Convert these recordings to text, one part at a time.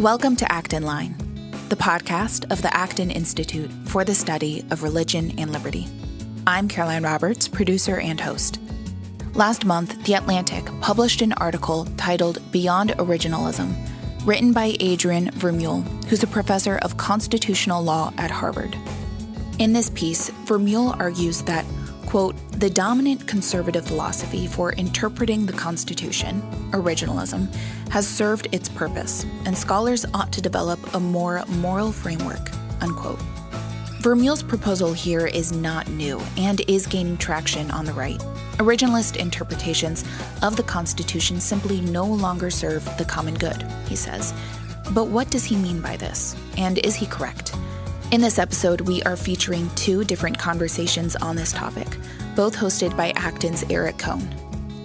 Welcome to Acton Line, the podcast of the Acton Institute for the Study of Religion and Liberty. I'm Caroline Roberts, producer and host. Last month, The Atlantic published an article titled Beyond Originalism, written by Adrian Vermeule, who's a professor of constitutional law at Harvard. In this piece, Vermeule argues that quote, the dominant conservative philosophy for interpreting the Constitution, originalism, has served its purpose, and scholars ought to develop a more moral framework, unquote. Vermeule's proposal here is not new and is gaining traction on the right. Originalist interpretations of the Constitution simply no longer serve the common good, he says. But what does he mean by this? And is he correct? In this episode, we are featuring two different conversations on this topic, both hosted by Acton's Eric Kohn.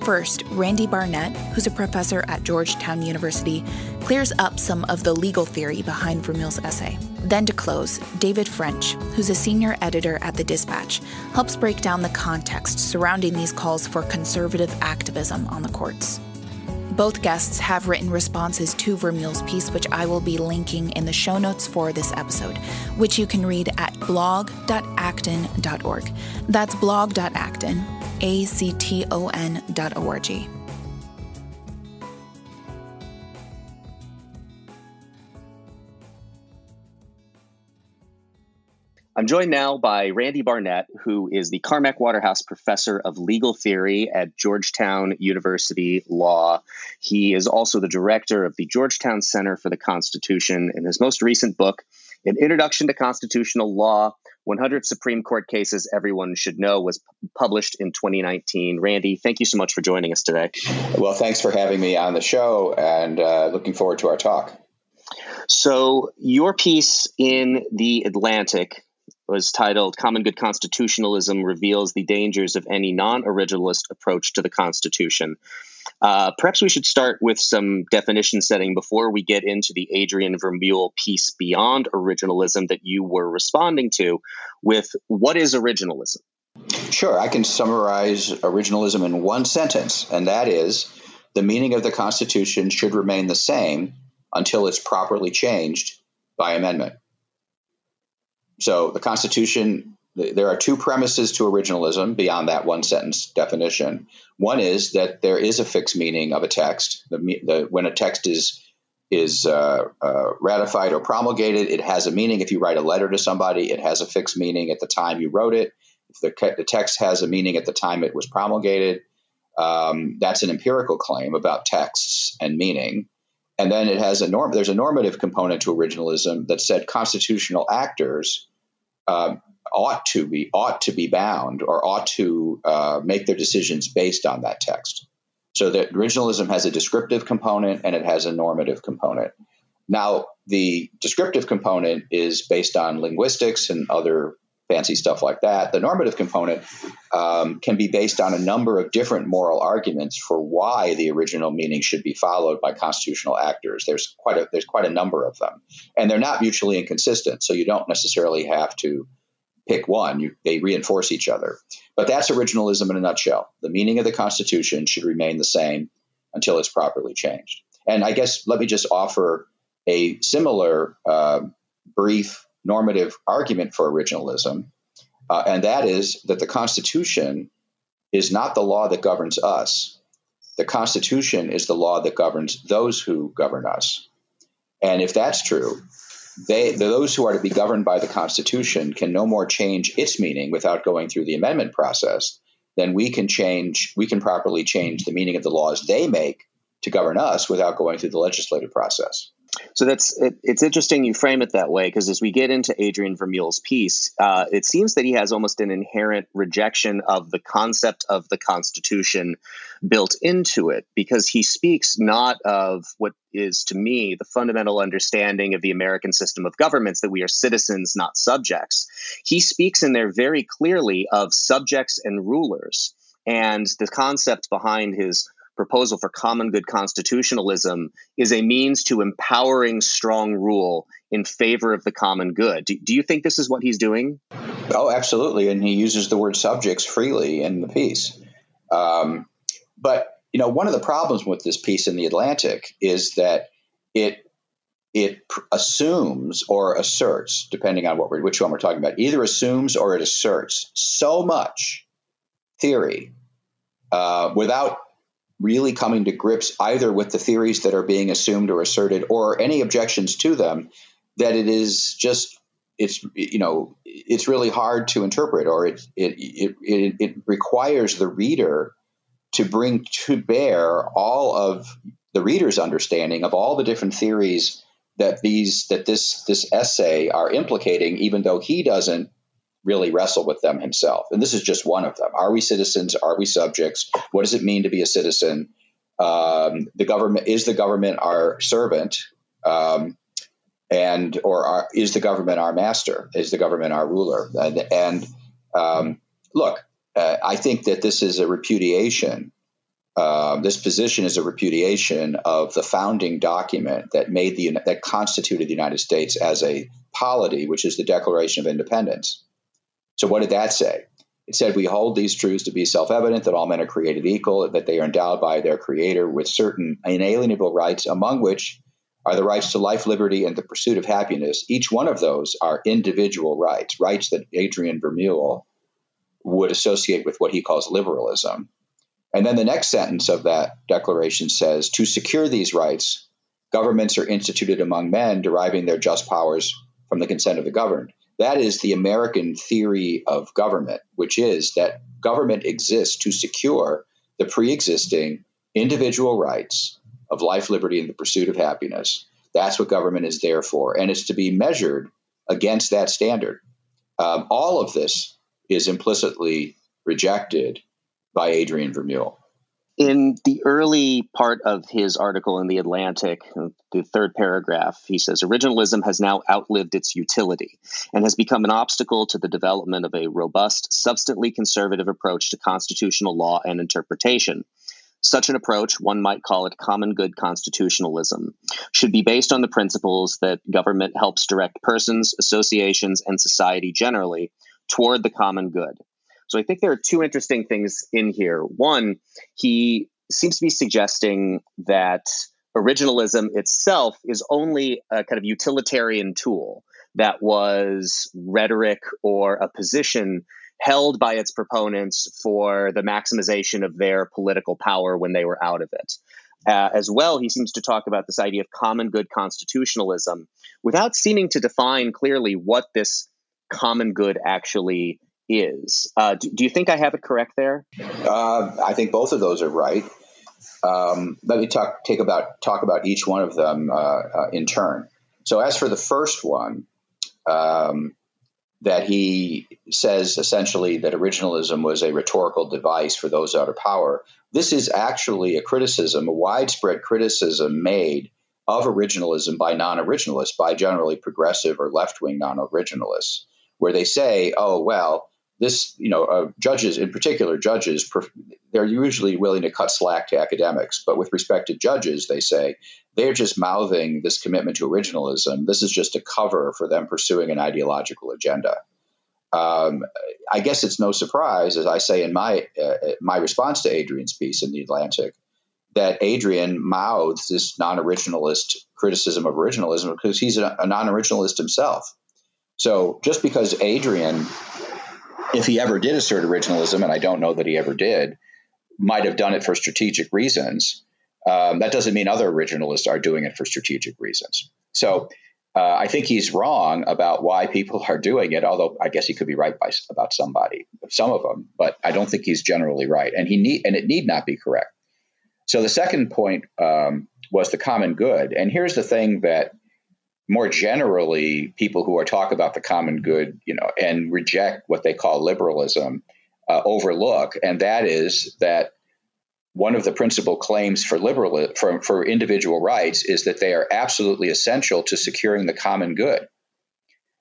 First, Randy Barnett, who's a professor at Georgetown University, clears up some of the legal theory behind Vermeule's essay. Then, to close, David French, who's a senior editor at The Dispatch, helps break down the context surrounding these calls for conservative activism on the courts. Both guests have written responses to Vermeule's piece, which I will be linking in the show notes for this episode, which you can read at blog.acton.org. That's blog.acton, A C T O N.org. I'm joined now by Randy Barnett, who is the Carmack Waterhouse Professor of Legal Theory at Georgetown University Law. He is also the director of the Georgetown Center for the Constitution. In his most recent book, An Introduction to Constitutional Law 100 Supreme Court Cases Everyone Should Know, was published in 2019. Randy, thank you so much for joining us today. Well, thanks for having me on the show and uh, looking forward to our talk. So, your piece in The Atlantic was titled Common Good Constitutionalism Reveals the Dangers of Any Non Originalist Approach to the Constitution. Uh, perhaps we should start with some definition setting before we get into the Adrian Vermeule piece beyond originalism that you were responding to with what is originalism? Sure, I can summarize originalism in one sentence, and that is the meaning of the Constitution should remain the same until it's properly changed by amendment. So the Constitution, there are two premises to originalism beyond that one sentence definition. One is that there is a fixed meaning of a text. The, the, when a text is is uh, uh, ratified or promulgated, it has a meaning. If you write a letter to somebody, it has a fixed meaning at the time you wrote it. If the, the text has a meaning at the time it was promulgated, um, that's an empirical claim about texts and meaning. And then it has a norm. There's a normative component to originalism that said constitutional actors uh, ought to be ought to be bound or ought to uh, make their decisions based on that text. So that originalism has a descriptive component and it has a normative component. Now, the descriptive component is based on linguistics and other fancy stuff like that. The normative component um, can be based on a number of different moral arguments for why the original meaning should be followed by constitutional actors. There's quite a there's quite a number of them, and they're not mutually inconsistent. So you don't necessarily have to pick one; you, they reinforce each other. But that's originalism in a nutshell. The meaning of the Constitution should remain the same until it's properly changed. And I guess let me just offer a similar uh, brief normative argument for originalism, uh, and that is that the Constitution is not the law that governs us. The Constitution is the law that governs those who govern us. And if that's true, they, those who are to be governed by the Constitution can no more change its meaning without going through the amendment process than we can change, we can properly change the meaning of the laws they make to govern us without going through the legislative process. So that's it, it's interesting you frame it that way because as we get into Adrian Vermeule's piece, uh, it seems that he has almost an inherent rejection of the concept of the Constitution built into it because he speaks not of what is to me the fundamental understanding of the American system of governments that we are citizens, not subjects. He speaks in there very clearly of subjects and rulers. And the concept behind his proposal for common good constitutionalism is a means to empowering strong rule in favor of the common good. Do, do, you think this is what he's doing? Oh, absolutely. And he uses the word subjects freely in the piece. Um, but, you know, one of the problems with this piece in The Atlantic is that it it assumes or asserts, depending on what we're, which one we're talking about, either assumes or it asserts so much theory uh, without really coming to grips either with the theories that are being assumed or asserted or any objections to them that it is just it's you know it's really hard to interpret or it it it, it, it requires the reader to bring to bear all of the reader's understanding of all the different theories that these that this this essay are implicating, even though he doesn't really wrestle with them himself. And this is just one of them. Are we citizens? Are we subjects? What does it mean to be a citizen? Um, the government is the government our servant, um, and or are, is the government our master? Is the government our ruler? And, and um, look, uh, I think that this is a repudiation um, this position is a repudiation of the founding document that made the that constituted the United States as a polity, which is the Declaration of Independence. So, what did that say? It said we hold these truths to be self-evident that all men are created equal, that they are endowed by their Creator with certain inalienable rights, among which are the rights to life, liberty, and the pursuit of happiness. Each one of those are individual rights, rights that Adrian Vermeule would associate with what he calls liberalism. And then the next sentence of that declaration says to secure these rights, governments are instituted among men, deriving their just powers from the consent of the governed. That is the American theory of government, which is that government exists to secure the pre existing individual rights of life, liberty, and the pursuit of happiness. That's what government is there for. And it's to be measured against that standard. Um, all of this is implicitly rejected by Adrian Vermeule. In the early part of his article in The Atlantic, the third paragraph, he says Originalism has now outlived its utility and has become an obstacle to the development of a robust, substantially conservative approach to constitutional law and interpretation. Such an approach, one might call it common good constitutionalism, should be based on the principles that government helps direct persons, associations, and society generally toward the common good so I think there are two interesting things in here. One, he seems to be suggesting that originalism itself is only a kind of utilitarian tool that was rhetoric or a position held by its proponents for the maximization of their political power when they were out of it. Uh, as well, he seems to talk about this idea of common good constitutionalism without seeming to define clearly what this common good actually is. Uh, do, do, you think I have it correct there? Uh, I think both of those are right. Um, let me talk take about talk about each one of them uh, uh in turn. So, as for the first one, um, that he says essentially that originalism was a rhetorical device for those out of power. This is actually a criticism, a widespread criticism made of originalism by non-originalists, by generally progressive or left-wing non-originalists, where they say, "Oh well." This, you know, uh, judges in particular, judges, they're usually willing to cut slack to academics. But with respect to judges, they say they're just mouthing this commitment to originalism. This is just a cover for them pursuing an ideological agenda. Um, I guess it's no surprise, as I say in my uh, my response to Adrian's piece in the Atlantic, that Adrian mouths this non-originalist criticism of originalism because he's a, a non-originalist himself. So just because Adrian if he ever did assert originalism, and I don't know that he ever did, might have done it for strategic reasons. Um, that doesn't mean other originalists are doing it for strategic reasons. So uh, I think he's wrong about why people are doing it. Although I guess he could be right by, about somebody, some of them, but I don't think he's generally right, and he need and it need not be correct. So the second point um, was the common good, and here's the thing that more generally, people who are talk about the common good, you know, and reject what they call liberalism, uh, overlook, and that is that one of the principal claims for liberal for, for individual rights is that they are absolutely essential to securing the common good.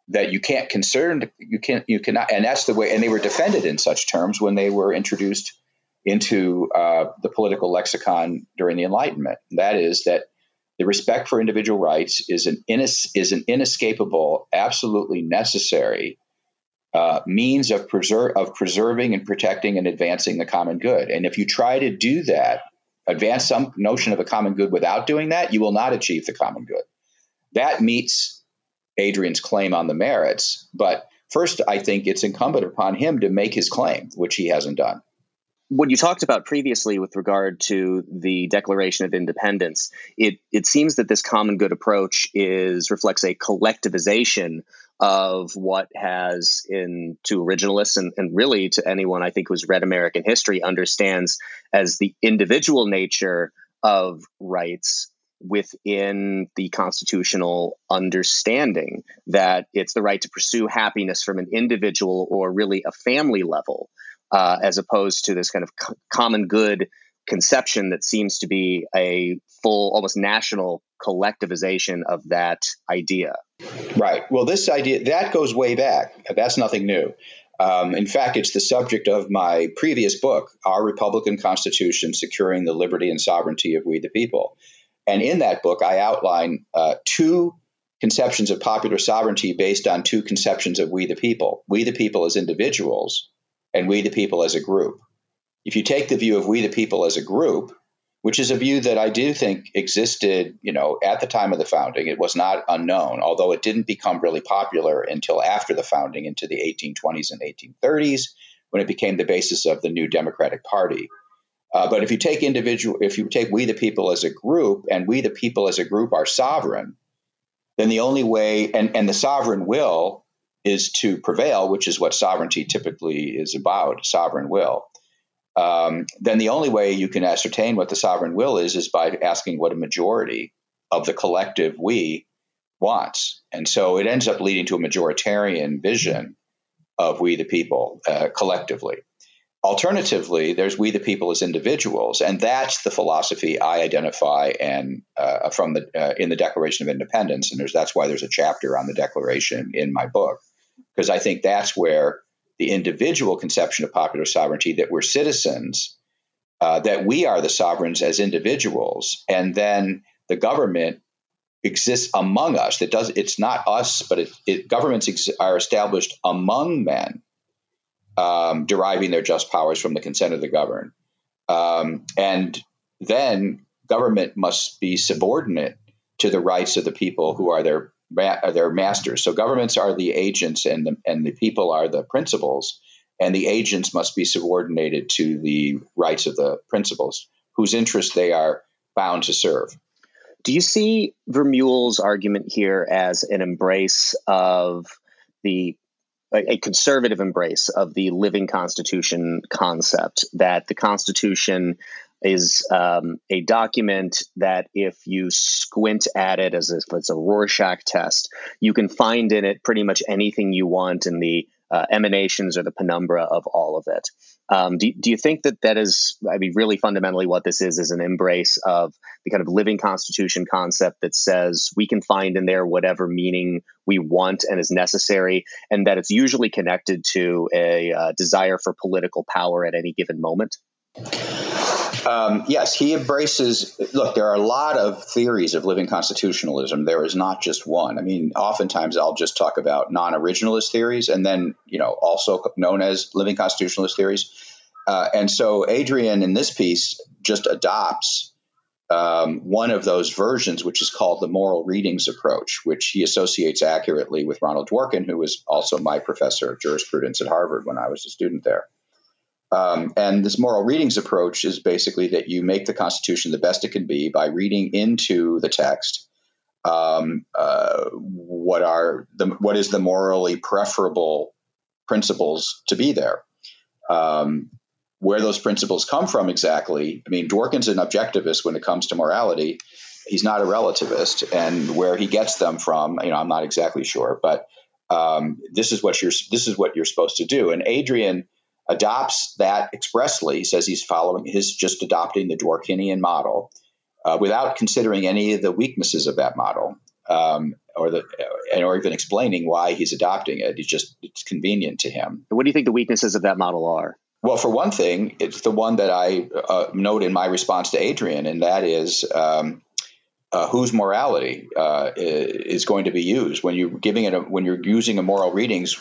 That you can't concern, you can't, you cannot, and that's the way. And they were defended in such terms when they were introduced into uh, the political lexicon during the Enlightenment. That is that the respect for individual rights is an, is an inescapable, absolutely necessary uh, means of, preser- of preserving and protecting and advancing the common good. And if you try to do that, advance some notion of a common good without doing that, you will not achieve the common good. that meets Adrian's claim on the merits. But first, I think it's incumbent upon him to make his claim, which he hasn't done. What you talked about previously with regard to the Declaration of Independence, it, it seems that this common good approach is reflects a collectivization of what has in to originalists and, and really to anyone I think who's read American history understands as the individual nature of rights within the constitutional understanding that it's the right to pursue happiness from an individual or really a family level, uh, as opposed to this kind of co- common good conception that seems to be a full, almost national collectivization of that idea. Right. Well, this idea that goes way back. That's nothing new. Um, in fact, it's the subject of my previous book, Our Republican Constitution Securing the Liberty and Sovereignty of We the People. And in that book, I outline uh, two conceptions of popular sovereignty based on two conceptions of we the people we the people as individuals, and we the people as a group. If you take the view of we the people as a group, which is a view that I do think existed, you know, at the time of the founding. It was not unknown, although it didn't become really popular until after the founding into the 1820s and 1830s when it became the basis of the new Democratic Party. Uh, but if you take individual, if you take we the people as a group, and we the people as a group are sovereign, then the only way, and, and the sovereign will is to prevail, which is what sovereignty typically is about, sovereign will um, then the only way you can ascertain what the sovereign will is is by asking what a majority of the collective we wants. And so it ends up leading to a majoritarian vision of we the people uh, collectively. Alternatively, there's we the people as individuals, and that's the philosophy I identify and uh, from the uh, in the Declaration of Independence, and that's why there's a chapter on the Declaration in my book because I think that's where the individual conception of popular sovereignty that we're citizens, uh, that we are the sovereigns as individuals, and then the government exists among us. That does it's not us, but it, it governments ex- are established among men, um, deriving their just powers from the consent of the governed, um, and then government must be subordinate to the rights of the people who are their Uh, their masters. So governments are the agents, and the and the people are the principals, and the agents must be subordinated to the rights of the principals, whose interests they are bound to serve. Do you see Vermeule's argument here as an embrace of the a conservative embrace of the living constitution concept that the constitution is um, a document that if you squint at it as if it's a Rorschach test, you can find in it pretty much anything you want in the uh, emanations or the penumbra of all of it. Um, do, do you think that that is, I mean, really fundamentally what this is, is an embrace of the kind of living constitution concept that says we can find in there whatever meaning we want and is necessary, and that it's usually connected to a uh, desire for political power at any given moment? Um, yes, he embraces. Look, there are a lot of theories of living constitutionalism. There is not just one. I mean, oftentimes I'll just talk about non-originalist theories, and then you know, also known as living constitutionalist theories. Uh, and so Adrian in this piece just adopts um, one of those versions, which is called the moral readings approach, which he associates accurately with Ronald Dworkin, who was also my professor of jurisprudence at Harvard when I was a student there. Um, and this moral readings approach is basically that you make the Constitution the best it can be by reading into the text um, uh, what are the what is the morally preferable principles to be there. Um, where those principles come from exactly, I mean, Dworkin's an objectivist when it comes to morality. He's not a relativist, and where he gets them from, you know, I'm not exactly sure, but um, this is what you're this is what you're supposed to do. And Adrian adopts that expressly, says he's following, he's just adopting the Dworkinian model uh, without considering any of the weaknesses of that model. Um, or the or even explaining why he's adopting it. It's just it's convenient to him. What do you think the weaknesses of that model are? Well, for one thing, it's the one that I uh, note in my response to Adrian, and that is um, uh, whose morality uh, is going to be used when you're giving it a, when you're using a moral readings.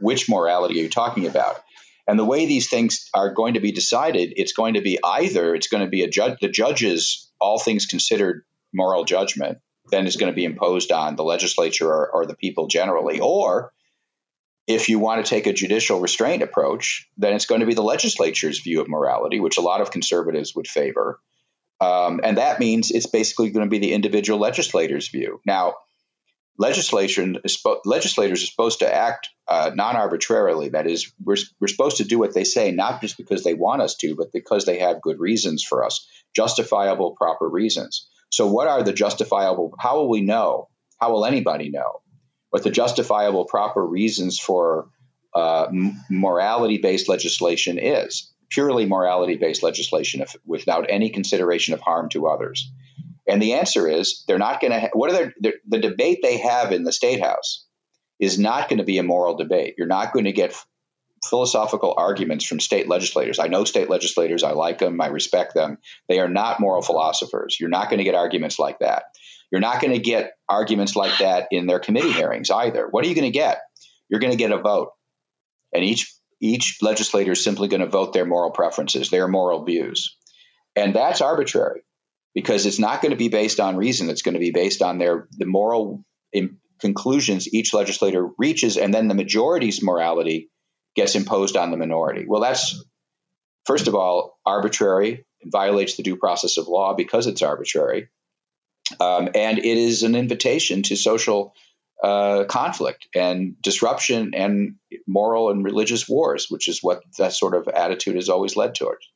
Which morality are you talking about? And the way these things are going to be decided, it's going to be either it's going to be a judge, the judge's all things considered moral judgment then is going to be imposed on the legislature or, or the people generally. Or if you want to take a judicial restraint approach, then it's going to be the legislature's view of morality, which a lot of conservatives would favor. Um, and that means it's basically going to be the individual legislator's view. Now, legislation is legislators are supposed to act uh, non-arbitrarily. That is, we're, we're supposed to do what they say, not just because they want us to, but because they have good reasons for us, justifiable, proper reasons. So, what are the justifiable? How will we know? How will anybody know what the justifiable, proper reasons for uh, morality-based legislation is? Purely morality-based legislation, if, without any consideration of harm to others. And the answer is they're not going to. Ha- what are their, the debate they have in the state house is not going to be a moral debate. You're not going to get philosophical arguments from state legislators. I know state legislators. I like them. I respect them. They are not moral philosophers. You're not going to get arguments like that. You're not going to get arguments like that in their committee hearings either. What are you going to get? You're going to get a vote, and each each legislator is simply going to vote their moral preferences, their moral views, and that's arbitrary because it's not going to be based on reason. It's going to be based on their the moral conclusions each legislator reaches, and then the majority's morality gets imposed on the minority. Well, that's first of all arbitrary violates the due process of law because it's arbitrary, um, and it is an invitation to social uh, conflict and disruption and moral and religious wars, which is what that sort of attitude has always led towards.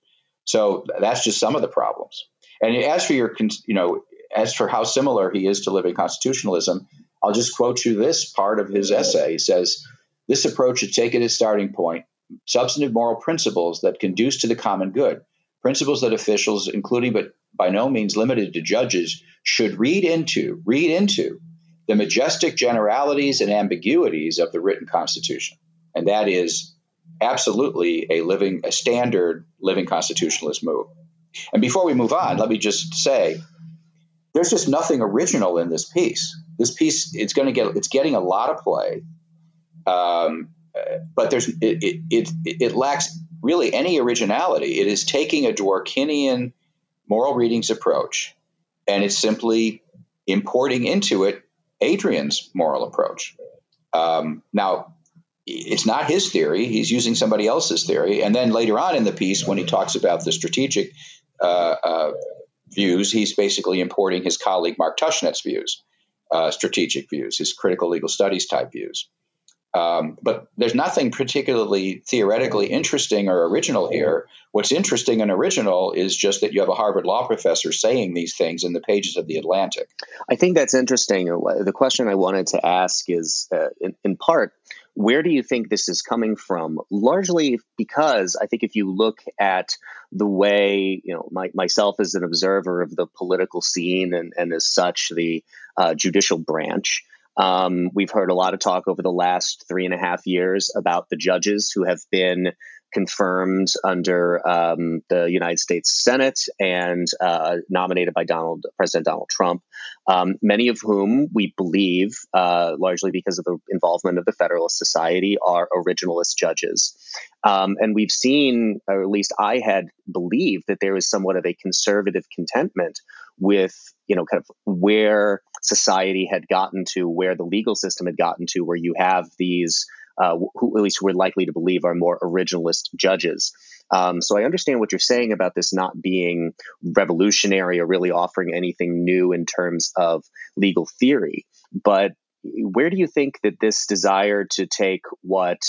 So that's just some of the problems. And as for your, you know, as for how similar he is to living constitutionalism, I'll just quote you this part of his essay. He says, This approach should take it as starting point substantive moral principles that conduce to the common good, principles that officials, including but by no means limited to judges, should read into, read into the majestic generalities and ambiguities of the written constitution. And that is absolutely a living, a standard living constitutionalist move. And before we move on, let me just say there's just nothing original in this piece. This piece it's going to get it's getting a lot of play, um, but there's it, it, it it lacks really any originality. It is taking a Dworkinian moral readings approach, and it's simply importing into it Adrian's moral approach. Um, now, it's not his theory. He's using somebody else's theory. And then later on in the piece, when he talks about the strategic uh, uh, views, he's basically importing his colleague Mark Tushnet's views, uh, strategic views, his critical legal studies type views. Um, but there's nothing particularly theoretically interesting or original here. What's interesting and original is just that you have a Harvard law professor saying these things in the pages of the Atlantic. I think that's interesting. The question I wanted to ask is, uh, in, in part, where do you think this is coming from? Largely because I think if you look at the way, you know, my, myself as an observer of the political scene and, and as such the uh, judicial branch, um, we've heard a lot of talk over the last three and a half years about the judges who have been confirmed under um, the United States Senate and uh, nominated by Donald President Donald Trump. Um, many of whom we believe, uh, largely because of the involvement of the Federalist Society, are originalist judges. Um, and we've seen, or at least I had believed, that there is somewhat of a conservative contentment with, you know, kind of where society had gotten to, where the legal system had gotten to, where you have these uh, who at least we're likely to believe are more originalist judges. Um, so I understand what you're saying about this not being revolutionary or really offering anything new in terms of legal theory. But where do you think that this desire to take what,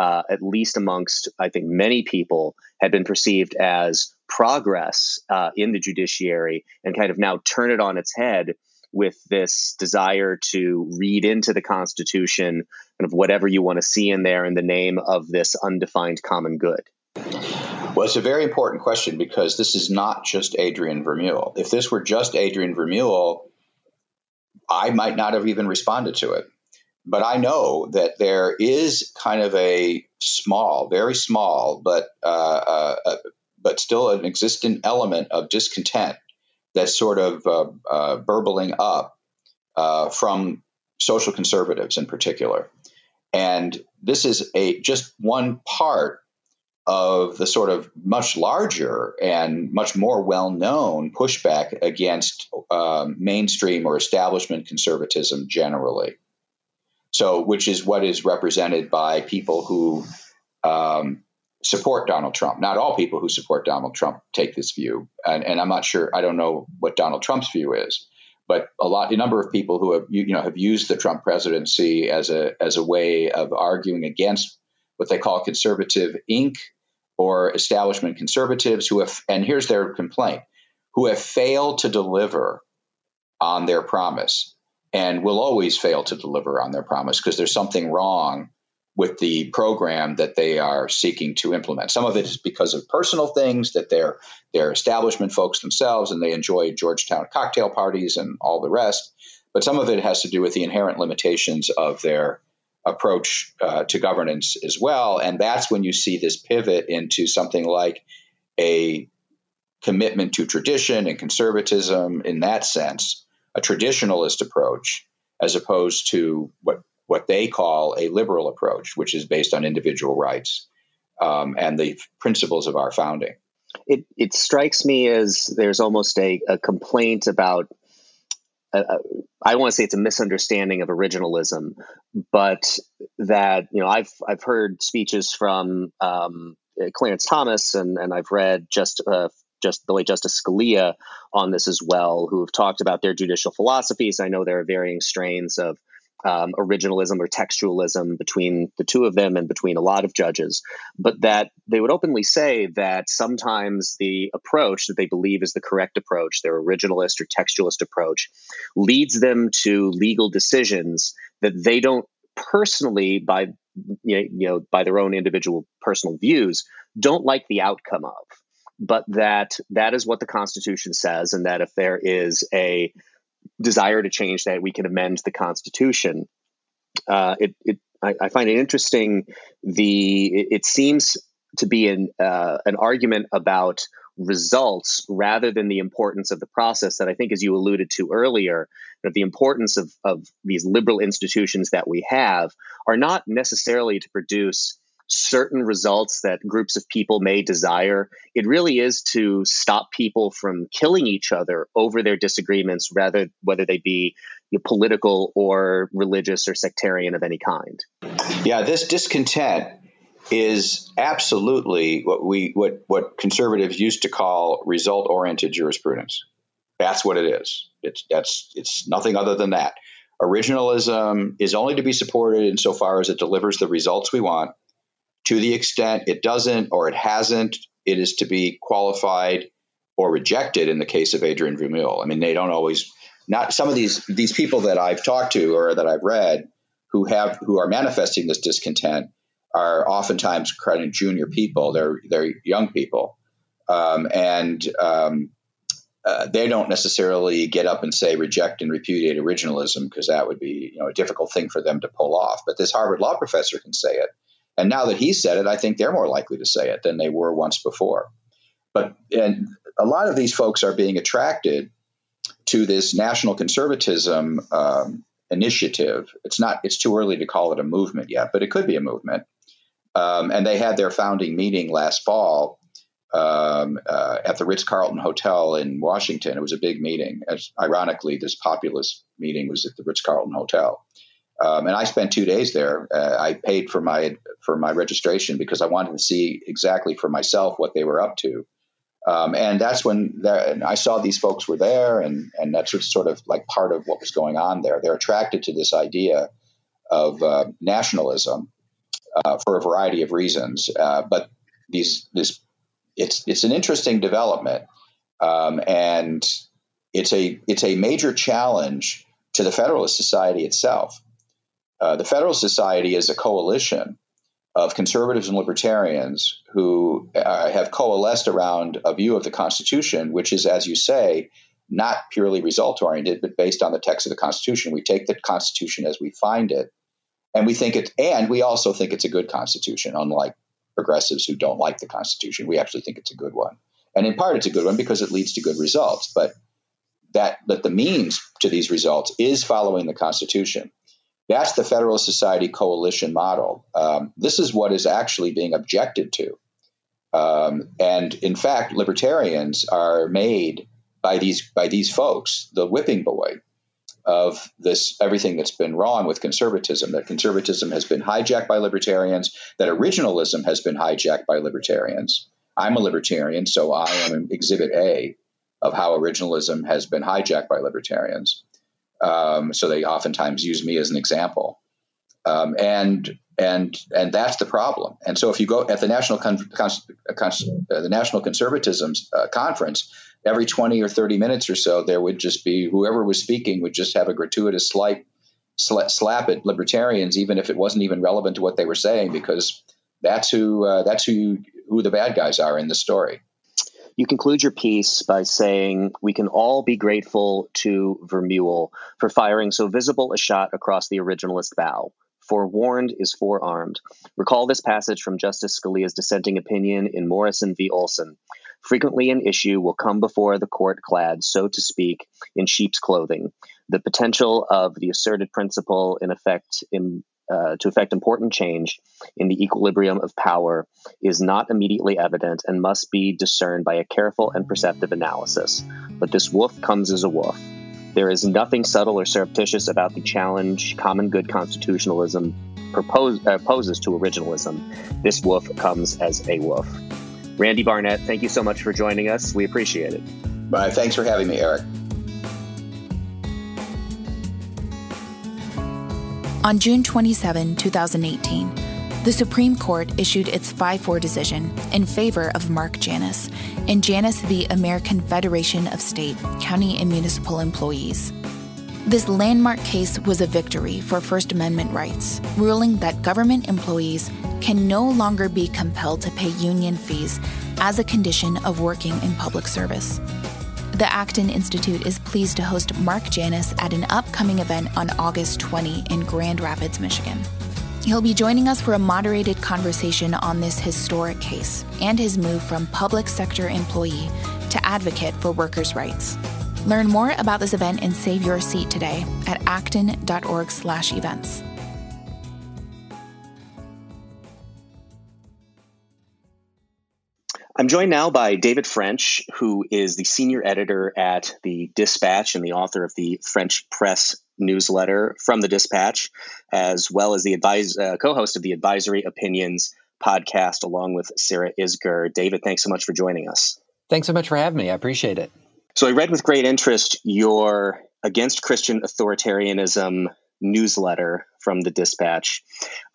uh, at least amongst, I think, many people had been perceived as progress uh, in the judiciary and kind of now turn it on its head with this desire to read into the Constitution kind of whatever you want to see in there in the name of this undefined common good? Well, it's a very important question because this is not just Adrian Vermeule. If this were just Adrian Vermeule, I might not have even responded to it. But I know that there is kind of a small, very small, but uh, uh, uh but still an existent element of discontent that's sort of uh, uh, burbling up uh, from social conservatives in particular. And this is a just one part of the sort of much larger and much more well known pushback against um, mainstream or establishment conservatism generally. So, which is what is represented by people who um, support Donald Trump. Not all people who support Donald Trump take this view, and, and, I'm not sure. I don't know what Donald Trump's view is, but a lot, a number of people who have you know have used the Trump presidency as a as a way of arguing against what they call conservative Inc. or establishment conservatives who have, and here's their complaint, who have failed to deliver on their promise and will always fail to deliver on their promise because there's something wrong with the program that they are seeking to implement. Some of it is because of personal things that they're they're establishment folks themselves and they enjoy Georgetown cocktail parties and all the rest. But some of it has to do with the inherent limitations of their approach uh, to governance as well. And that's when you see this pivot into something like a commitment to tradition and conservatism in that sense, a traditionalist approach, as opposed to what what they call a liberal approach, which is based on individual rights um, and the principles of our founding. It, it strikes me as there's almost a, a complaint about uh, uh I want to say it's a misunderstanding of originalism, but that you know I've I've heard speeches from um, Clarence Thomas and and I've read just uh, just the late Justice Scalia on this as well, who have talked about their judicial philosophies. I know there are varying strains of um, originalism or textualism between the two of them and between a lot of judges, but that they would openly say that sometimes the approach that they believe is the correct approach, their originalist or textualist approach, leads them to legal decisions that they don't personally, by you know, by their own individual personal views, don't like the outcome of. But that that is what the Constitution says, and that if there is a desire to change that, we can amend the Constitution. Uh, it, it I, I, find it interesting. The it, it seems to be an uh, an argument about results rather than the importance of the process that I think, as you alluded to earlier, that the importance of, of these liberal institutions that we have are not necessarily to produce certain results that groups of people may desire. It really is to stop people from killing each other over their disagreements, rather whether they be political or religious or sectarian of any kind. Yeah, this discontent is absolutely what we what what conservatives used to call result oriented jurisprudence. That's what it is. It's that's it's nothing other than that. Originalism is only to be supported insofar as it delivers the results we want to the extent it doesn't or it hasn't, it is to be qualified or rejected in the case of Adrian Vermeule. I mean, they don't always not some of these these people that I've talked to or that I've read who have who are manifesting this discontent are oftentimes kind of junior people. They're they're young people, um, and um, uh, they don't necessarily get up and say reject and repudiate originalism because that would be you know a difficult thing for them to pull off. But this Harvard law professor can say it, and now that he said it, I think they're more likely to say it than they were once before. But and a lot of these folks are being attracted to this national conservatism um, initiative. It's not. It's too early to call it a movement yet, but it could be a movement. Um, and they had their founding meeting last fall um, uh, at the Ritz Carlton Hotel in Washington. It was a big meeting. As, ironically, this populist meeting was at the Ritz Carlton Hotel. Um, and I spent two days there. Uh, I paid for my for my registration because I wanted to see exactly for myself what they were up to. Um, and that's when I saw these folks were there, and and that's sort of like part of what was going on there. They're attracted to this idea of uh, nationalism uh, for a variety of reasons, uh, but these this it's it's an interesting development, um, and it's a it's a major challenge to the Federalist Society itself. Uh, the Federal Society is a coalition of conservatives and libertarians who uh, have coalesced around a view of the Constitution, which is, as you say, not purely result oriented, but based on the text of the Constitution. We take the Constitution as we find it, and we think it, and we also think it's a good Constitution, unlike progressives who don't like the Constitution. We actually think it's a good one, and in part, it's a good one because it leads to good results. But that, that the means to these results is following the Constitution. That's the Federal Society coalition model. Um, this is what is actually being objected to Um, and in fact, libertarians are made by these by these folks, the whipping boy of this everything that's been wrong with conservatism. That conservatism has been hijacked by libertarians. That originalism has been hijacked by libertarians. I'm a libertarian, so I am Exhibit A of how originalism has been hijacked by libertarians. Um, so they oftentimes use me as an example, um, and and and that's the problem. And so if you go at the national con- con- con- uh, the national conservatism uh, conference, every twenty or thirty minutes or so, there would just be whoever was speaking would just have a gratuitous slight sl- slap at libertarians, even if it wasn't even relevant to what they were saying, because that's who uh, that's who who the bad guys are in the story. You conclude your piece by saying, We can all be grateful to Vermeule for firing so visible a shot across the originalist bow. Forewarned is forearmed. Recall this passage from Justice Scalia's dissenting opinion in Morrison v. Olson. Frequently, an issue will come before the court clad, so to speak, in sheep's clothing. The potential of the asserted principle, in effect, in uh, to effect important change in the equilibrium of power is not immediately evident and must be discerned by a careful and perceptive analysis. But this woof comes as a woof. There is nothing subtle or surreptitious about the challenge common good constitutionalism propose, uh, poses to originalism. This woof comes as a woof. Randy Barnett, thank you so much for joining us. We appreciate it. Bye. Thanks for having me, Eric. On June 27, 2018, the Supreme Court issued its 5 4 decision in favor of Mark Janus in Janus v. American Federation of State, County, and Municipal Employees. This landmark case was a victory for First Amendment rights, ruling that government employees can no longer be compelled to pay union fees as a condition of working in public service. The Acton Institute is pleased to host Mark Janus at an upcoming event on August 20 in Grand Rapids, Michigan. He'll be joining us for a moderated conversation on this historic case and his move from public sector employee to advocate for workers' rights. Learn more about this event and save your seat today at acton.org/events. I'm joined now by David French, who is the senior editor at the Dispatch and the author of the French Press newsletter from the Dispatch, as well as the advise, uh, co-host of the Advisory Opinions podcast, along with Sarah Isgur. David, thanks so much for joining us. Thanks so much for having me. I appreciate it. So I read with great interest your Against Christian Authoritarianism newsletter from the Dispatch,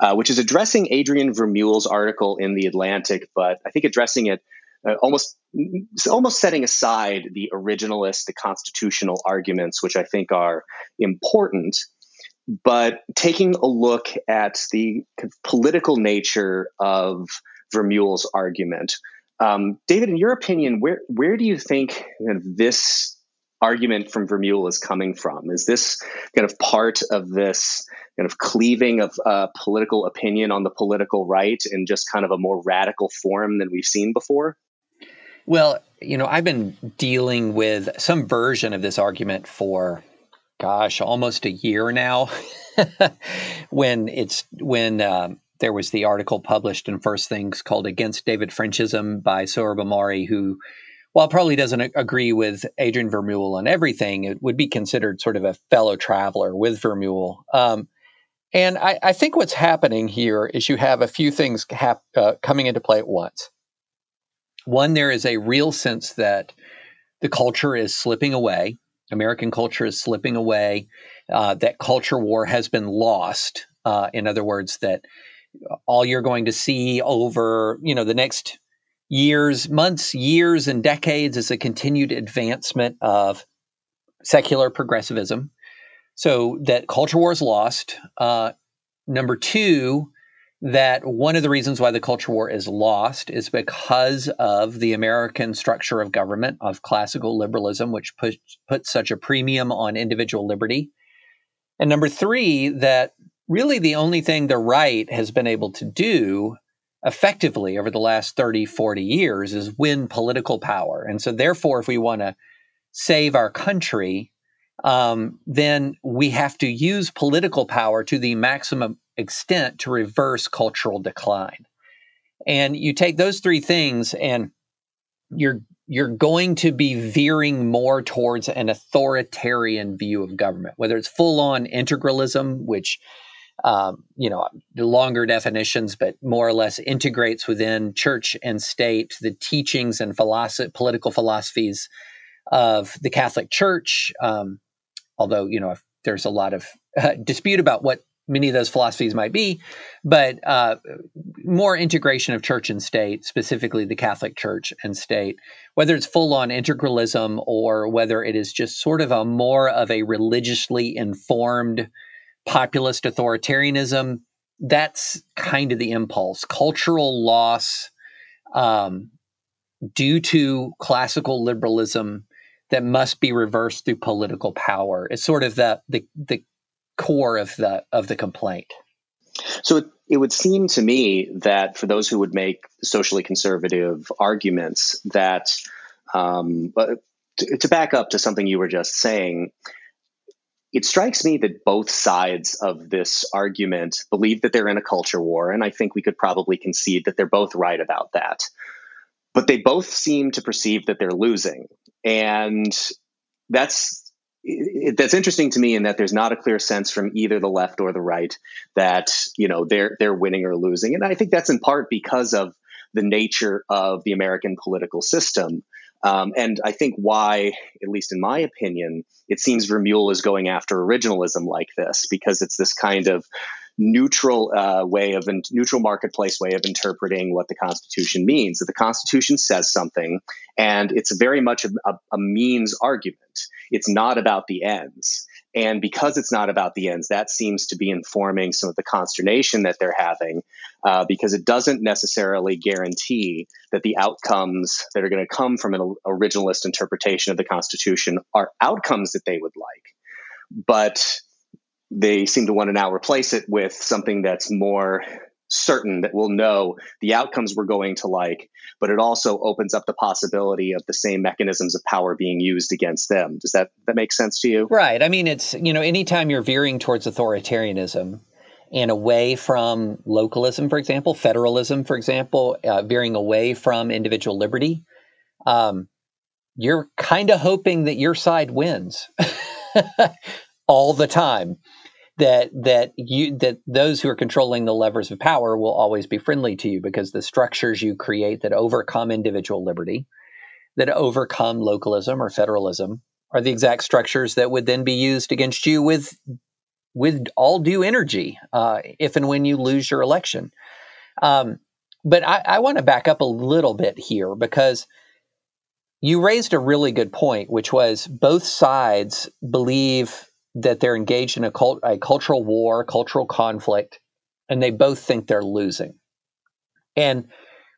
uh, which is addressing Adrian Vermeule's article in the Atlantic, but I think addressing it uh, almost almost setting aside the originalist, the constitutional arguments, which I think are important, but taking a look at the political nature of Vermeule's argument. Um, David, in your opinion, where where do you think this argument from Vermeule is coming from? Is this kind of part of this kind of cleaving of uh, political opinion on the political right in just kind of a more radical form than we've seen before? Well, you know, I've been dealing with some version of this argument for, gosh, almost a year now. when it's when um, there was the article published in First Things called "Against David Frenchism" by Sohrab Ahmari, who, while probably doesn't agree with Adrian Vermeule on everything, it would be considered sort of a fellow traveler with Vermeule. Um, and I, I, think what's happening here is you have a few things hap- uh, coming into play at once. One, there is a real sense that the culture is slipping away. American culture is slipping away. Uh, that culture war has been lost. Uh, in other words, that all you're going to see over you know the next years, months, years, and decades is a continued advancement of secular progressivism. So that culture war is lost. Uh, number two, that one of the reasons why the culture war is lost is because of the American structure of government, of classical liberalism, which puts puts such a premium on individual liberty. And number three, that really the only thing the right has been able to do effectively over the last 30, 40 years is win political power. And so, therefore, if we want to save our country, um, then we have to use political power to the maximum extent to reverse cultural decline. And you take those three things and you're you're going to be veering more towards an authoritarian view of government, whether it's full on integralism, which um, you know, the longer definitions, but more or less integrates within church and state the teachings and philosophy, political philosophies of the Catholic Church. Um, although, you know, there's a lot of uh, dispute about what many of those philosophies might be, but uh, more integration of church and state, specifically the Catholic Church and state, whether it's full on integralism or whether it is just sort of a more of a religiously informed populist authoritarianism. That's kind of the impulse. Cultural loss um, due to classical liberalism that must be reversed through political power. It's sort of the the, the core of the of the complaint. So it, it would seem to me that for those who would make socially conservative arguments, that um, to, to back up to something you were just saying, it strikes me that both sides of this argument believe that they're in a culture war, and I think we could probably concede that they're both right about that. But they both seem to perceive that they're losing, and that's it, that's interesting to me in that there's not a clear sense from either the left or the right that you know they're they're winning or losing, and I think that's in part because of the nature of the American political system. Um, and I think why, at least in my opinion, it seems Vermeule is going after originalism like this because it's this kind of neutral uh, way of in, neutral marketplace way of interpreting what the Constitution means. That the Constitution says something, and it's very much a, a, a means argument. It's not about the ends. And because it's not about the ends, that seems to be informing some of the consternation that they're having, uh, because it doesn't necessarily guarantee that the outcomes that are going to come from an originalist interpretation of the Constitution are outcomes that they would like. But they seem to want to now replace it with something that's more certain that we'll know the outcomes we're going to like, but it also opens up the possibility of the same mechanisms of power being used against them. Does that that make sense to you? Right. I mean, it's you know, anytime you're veering towards authoritarianism and away from localism, for example, federalism, for example, uh, veering away from individual liberty, um, you're kind of hoping that your side wins all the time that that you that those who are controlling the levers of power will always be friendly to you because the structures you create that overcome individual liberty that overcome localism or federalism are the exact structures that would then be used against you with with all due energy uh, if and when you lose your election. Um, but I, I want to back up a little bit here because you raised a really good point which was both sides believe that they're engaged in a, cult, a cultural war, cultural conflict, and they both think they're losing. And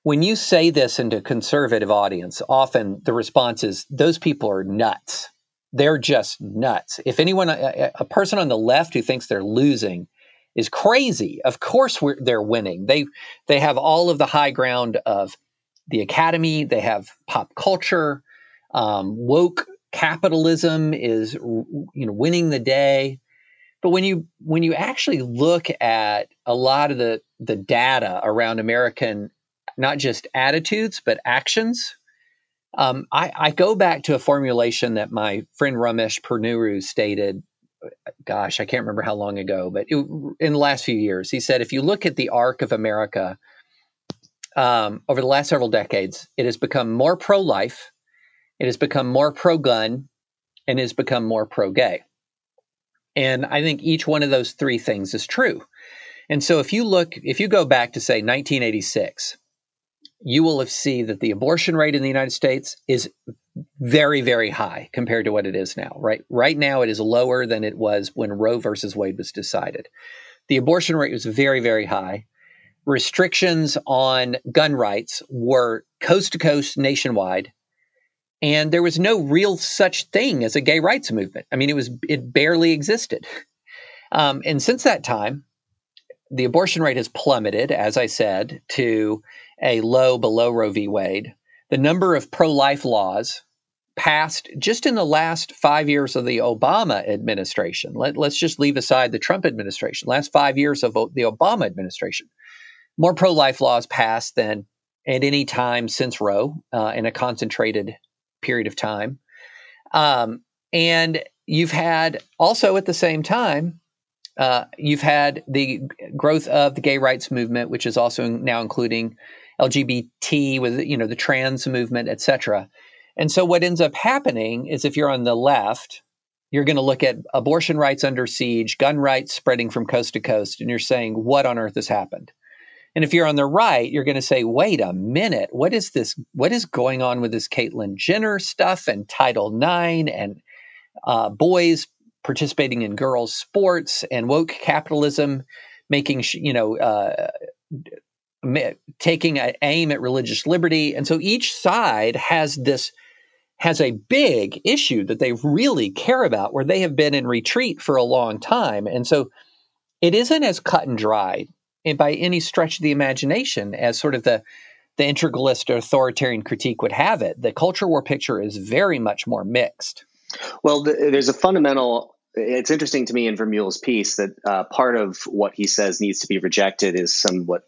when you say this into a conservative audience, often the response is those people are nuts. They're just nuts. If anyone, a, a person on the left who thinks they're losing, is crazy. Of course, they're winning. They they have all of the high ground of the academy. They have pop culture, um, woke capitalism is you know winning the day. But when you when you actually look at a lot of the the data around american not just attitudes but actions um, I, I, go back to a formulation that my friend ramesh ponnuru stated gosh i can't remember how long ago but it, in the last few years he said if you look at the arc of america um, over the last several decades it has become more pro-life it has become more pro gun and has become more pro gay. And I think each one of those three things is true. And so if you look, if you go back to say 1986, you will have seen that the abortion rate in the United States is very, very high compared to what it is now. Right, right now it is lower than it was when Roe versus Wade was decided. The abortion rate was very, very high. Restrictions on gun rights were coast to coast nationwide and there was no real such thing as a gay rights movement. I mean, it was it barely existed. Um, and since that time, the abortion rate has plummeted, as I said, to a low below Roe v. Wade. The number of pro-life laws passed just in the last five years of the Obama administration. Let, us just leave aside the Trump administration. Last five years of the Obama administration, more pro-life laws passed than at any time since Roe uh, in a concentrated period of time. Um, and you've had also at the same time, uh, you've had the growth of the gay rights movement, which is also now including LGBT with you know the trans movement, etc. And so what ends up happening is if you're on the left, you're going to look at abortion rights under siege, gun rights spreading from coast to coast, and you're saying, what on earth has happened? And if you're on the right, you're going to say, wait a minute, what is this? What is going on with this Caitlyn Jenner stuff and Title IX and uh, boys participating in girls' sports and woke capitalism making, you know, uh, taking aim at religious liberty. And so each side has this has a big issue that they really care about where they have been in retreat for a long time. And so it isn't as cut and dry by any stretch of the imagination as sort of the the integralist or authoritarian critique would have it. The culture war picture is very much more mixed. Well, the, there's a fundamental. It's interesting to me in Vermeule's piece that uh, part of what he says needs to be rejected is somewhat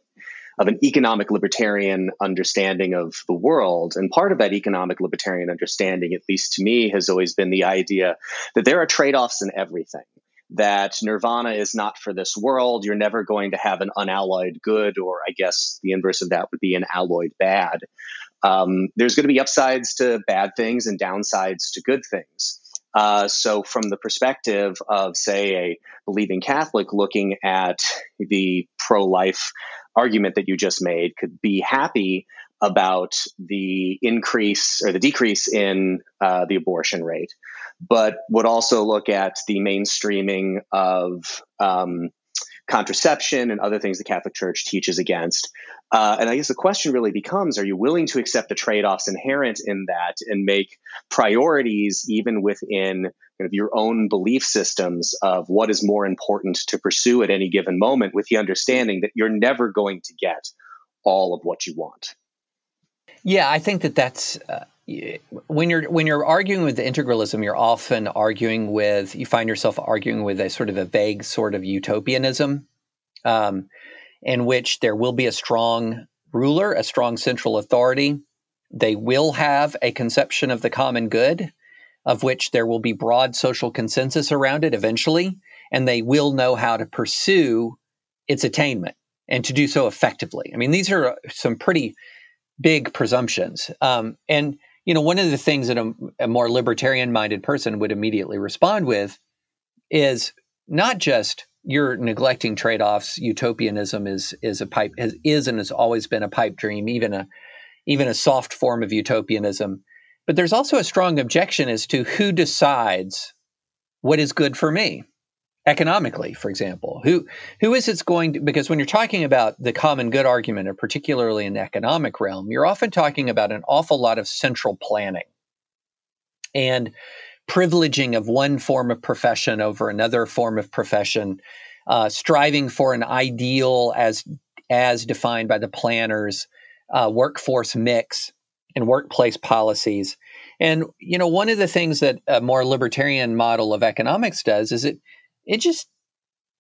of an economic libertarian understanding of the world. And part of that economic libertarian understanding, at least to me, has always been the idea that there are trade offs in everything. That nirvana is not for this world. You're never going to have an unalloyed good, or I guess the inverse of that would be an alloyed bad. Um, there's going to be upsides to bad things and downsides to good things. Uh, so, from the perspective of, say, a believing Catholic looking at the pro life argument that you just made could be happy about the increase or the decrease in uh, the abortion rate, but would also look at the mainstreaming of um, contraception and other things the Catholic Church teaches against. Uh, and I guess the question really becomes are you willing to accept the trade offs inherent in that and make priorities even within kind of your own belief systems of what is more important to pursue at any given moment with the understanding that you're never going to get all of what you want? Yeah, I think that that's. Uh, when you're when you're arguing with integralism, you're often arguing with you find yourself arguing with a sort of a vague sort of utopianism, um, in which there will be a strong ruler, a strong central authority. They will have a conception of the common good, of which there will be broad social consensus around it eventually, and they will know how to pursue its attainment and to do so effectively. I mean, these are some pretty big presumptions. Um, and you know, one of the things that a, a more libertarian-minded person would immediately respond with is not just you're neglecting trade-offs. Utopianism is is a pipe has, is and has always been a pipe dream, even a even a soft form of utopianism. But there's also a strong objection as to who decides what is good for me economically, for example. Who who is it's going to because when you're talking about the common good argument, and particularly in the economic realm, you're often talking about an awful lot of central planning and privileging of one form of profession over another form of profession, uh, striving for an ideal as as defined by the planners, uh, workforce mix and workplace policies. And you know, one of the things that a more libertarian model of economics does is it it just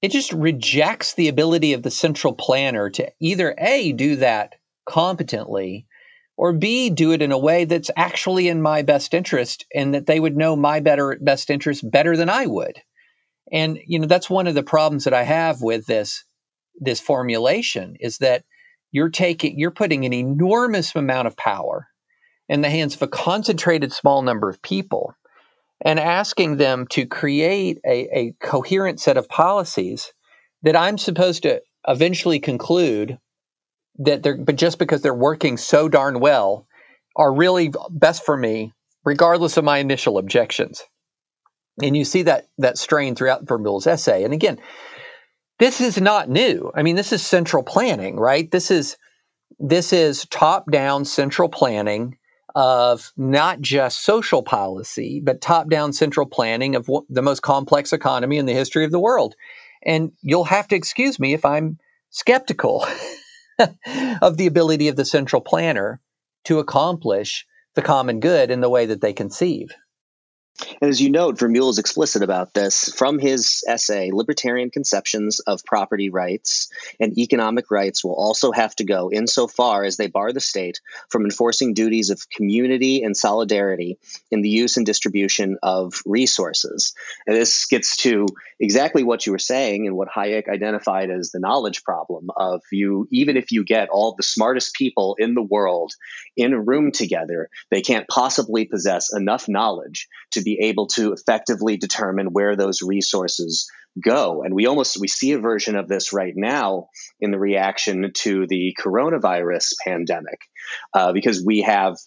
it just rejects the ability of the central planner to either a do that competently or b do it in a way that's actually in my best interest and that they would know my better best interest better than I would. And you know that's one of the problems that I have with this this formulation is that you're taking you're putting an enormous amount of power in the hands of a concentrated small number of people and asking them to create a, a coherent set of policies that I'm supposed to eventually conclude that they're, but just because they're working so darn well, are really best for me, regardless of my initial objections. And you see that that strain throughout Vermeule's essay. And again, this is not new. I mean, this is central planning, right? This is this is top-down central planning of not just social policy, but top down central planning of the most complex economy in the history of the world. And you'll have to excuse me if I'm skeptical of the ability of the central planner to accomplish the common good in the way that they conceive. And as you note, Vermeule is explicit about this from his essay, Libertarian Conceptions of Property Rights and Economic Rights will also have to go insofar as they bar the state from enforcing duties of community and solidarity in the use and distribution of resources. And this gets to exactly what you were saying and what Hayek identified as the knowledge problem of you, even if you get all the smartest people in the world in a room together, they can't possibly possess enough knowledge to be able to effectively determine where those resources go. And we almost we see a version of this right now in the reaction to the coronavirus pandemic, uh, because we have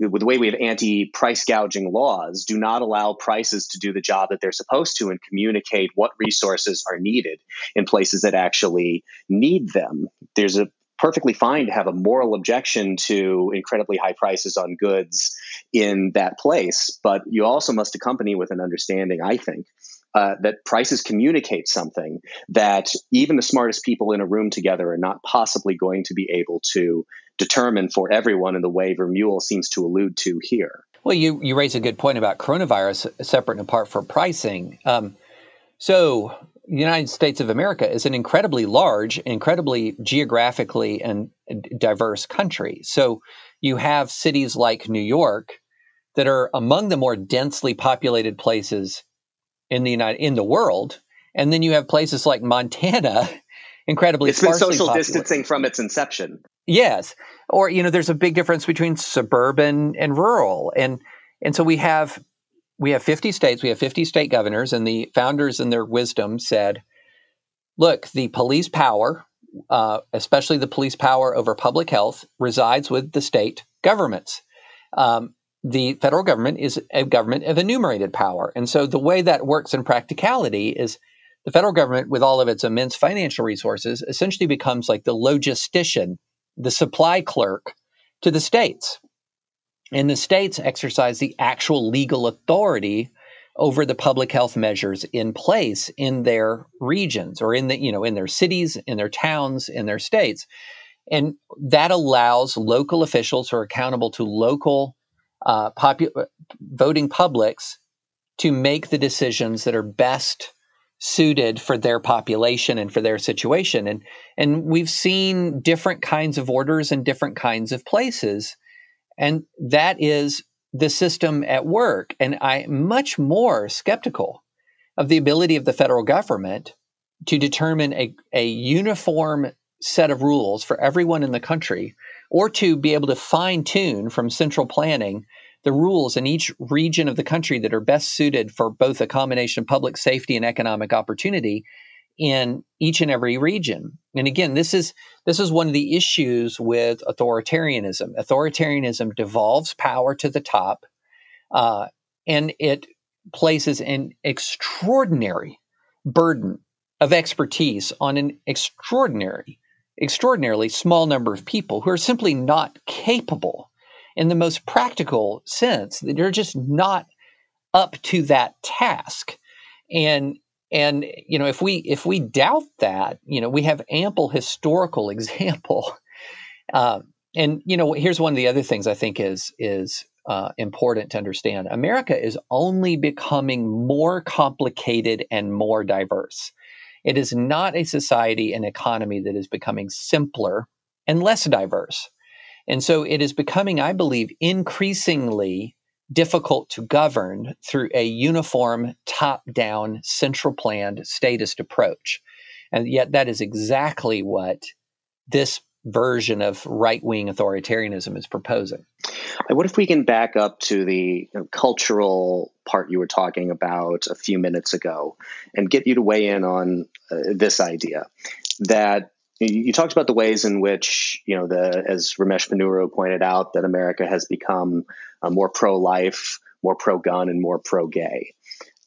with the way we have anti-price gouging laws do not allow prices to do the job that they're supposed to and communicate what resources are needed in places that actually need them there's a perfectly fine to have a moral objection to incredibly high prices on goods in that place. But you also must accompany with an understanding, I think, uh, that prices communicate something that even the smartest people in a room together are not possibly going to be able to determine for everyone in the way Vermeule seems to allude to here. Well, you, you raise a good point about coronavirus separate and apart from pricing. Um, so, the United States of America is an incredibly large, incredibly geographically and diverse country. So you have cities like New York that are among the more densely populated places in the United in the world, and then you have places like Montana, incredibly. It's been social populated. distancing from its inception. Yes, or you know, there's a big difference between suburban and rural, and and so we have we have 50 states, we have 50 state governors, and the founders, in their wisdom, said, look, the police power, uh, especially the police power over public health, resides with the state governments. Um, the federal government is a government of enumerated power. And so the way that works in practicality is the federal government, with all of its immense financial resources, essentially becomes like the logistician, the supply clerk to the states. And the states exercise the actual legal authority over the public health measures in place in their regions or in the you know in their cities in their towns in their states. And that allows local officials who are accountable to local uh, popu- voting publics to make the decisions that are best suited for their population and for their situation. And and we've seen different kinds of orders in different kinds of places. And that is the system at work. And I'm much more skeptical of the ability of the federal government to determine a, a uniform set of rules for everyone in the country or to be able to fine tune from central planning the rules in each region of the country that are best suited for both a combination of public safety and economic opportunity in each and every region. And again, this is this is one of the issues with authoritarianism. Authoritarianism devolves power to the top, uh, and it places an extraordinary burden of expertise on an extraordinary, extraordinarily small number of people who are simply not capable in the most practical sense. that They're just not up to that task. And and you know, if we if we doubt that, you know, we have ample historical example. Uh, and you know, here's one of the other things I think is is uh, important to understand. America is only becoming more complicated and more diverse. It is not a society and economy that is becoming simpler and less diverse. And so it is becoming, I believe, increasingly difficult to govern through a uniform, top down, central planned statist approach. And yet, that is exactly what this version of right wing authoritarianism is proposing. What if we can back up to the cultural part you were talking about a few minutes ago and get you to weigh in on uh, this idea that you talked about the ways in which you know the as Ramesh Ponnuru pointed out that America has become uh, more pro-life, more pro-gun, and more pro-gay,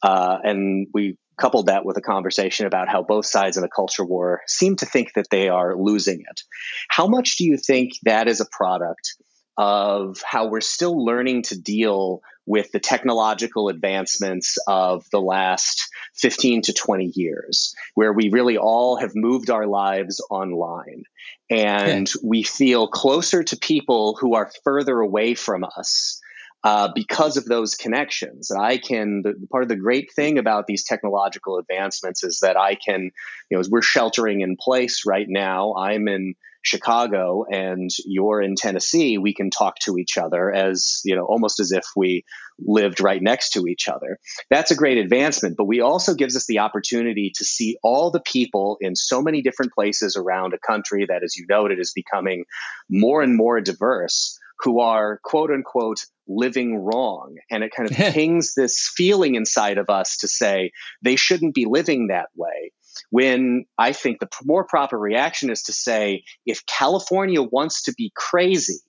uh, and we coupled that with a conversation about how both sides in a culture war seem to think that they are losing it. How much do you think that is a product of how we're still learning to deal with the technological advancements of the last 15 to 20 years, where we really all have moved our lives online and we feel closer to people who are further away from us uh, because of those connections. I can, the, part of the great thing about these technological advancements is that I can, you know, as we're sheltering in place right now, I'm in Chicago and you're in Tennessee, we can talk to each other as, you know, almost as if we lived right next to each other. That's a great advancement, but we also gives us the opportunity to see all the people in so many different places around a country that, as you noted, is becoming more and more diverse who are quote unquote living wrong. And it kind of pings this feeling inside of us to say they shouldn't be living that way. When I think the more proper reaction is to say, if California wants to be crazy,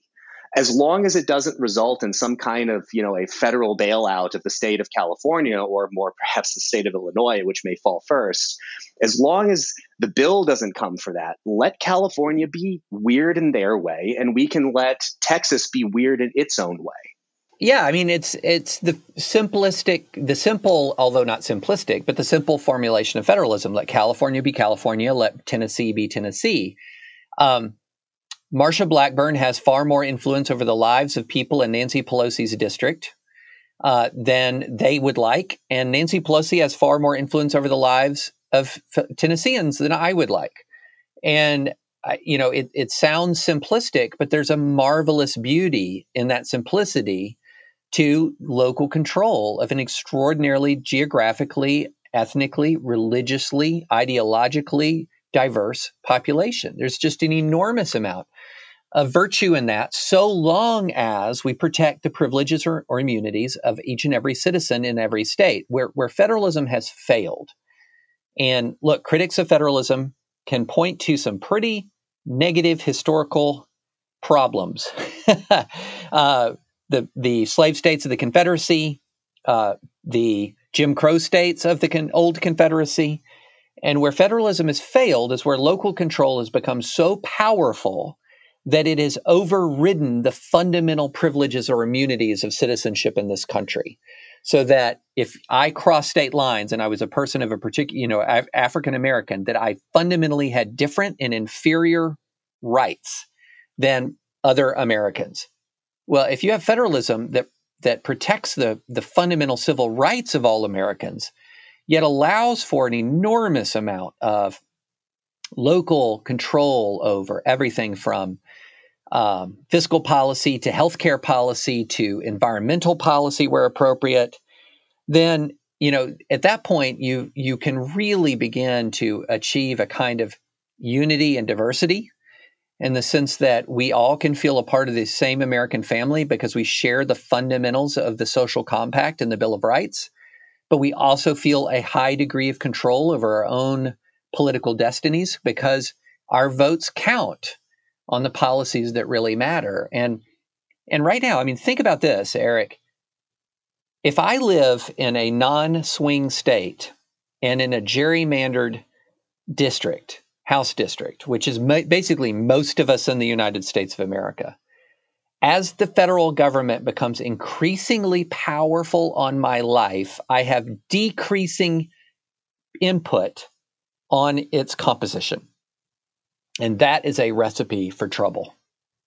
as long as it doesn't result in some kind of you know a federal bailout of the state of California or more perhaps the state of Illinois, which may fall first, as long as the bill doesn't come for that, let California be weird in their way, and we can let Texas be weird in its own way. Yeah, I mean it's it's the simplistic, the simple, although not simplistic, but the simple formulation of federalism. Let California be California, let Tennessee be Tennessee. Um, Marsha Blackburn has far more influence over the lives of people in Nancy Pelosi's district uh, than they would like. And Nancy Pelosi has far more influence over the lives of f- Tennesseans than I would like. And, you know, it, it sounds simplistic, but there's a marvelous beauty in that simplicity to local control of an extraordinarily geographically, ethnically, religiously, ideologically diverse population. There's just an enormous amount of virtue in that, so long as we protect the privileges or, or immunities of each and every citizen in every state. Where, where federalism has failed, and look, critics of federalism can point to some pretty negative historical problems. uh, the the slave states of the Confederacy, uh, the Jim Crow states of the con- old Confederacy, and where federalism has failed is where local control has become so powerful that it has overridden the fundamental privileges or immunities of citizenship in this country. So that if I cross state lines and I was a person of a particular, you know, Af- African American, that I fundamentally had different and inferior rights than other Americans. Well, if you have federalism that that protects the the fundamental civil rights of all Americans, yet allows for an enormous amount of local control over everything from um, fiscal policy to healthcare policy to environmental policy where appropriate, then you know at that point you you can really begin to achieve a kind of unity and diversity in the sense that we all can feel a part of the same American family because we share the fundamentals of the social compact and the Bill of Rights but we also feel a high degree of control over our own political destinies because our votes count on the policies that really matter. And and right now, I mean, think about this, Eric. If I live in a non-swing state and in a gerrymandered district, House district, which is ma- basically most of us in the United States of America, as the federal government becomes increasingly powerful on my life, I have decreasing input on its composition. And that is a recipe for trouble.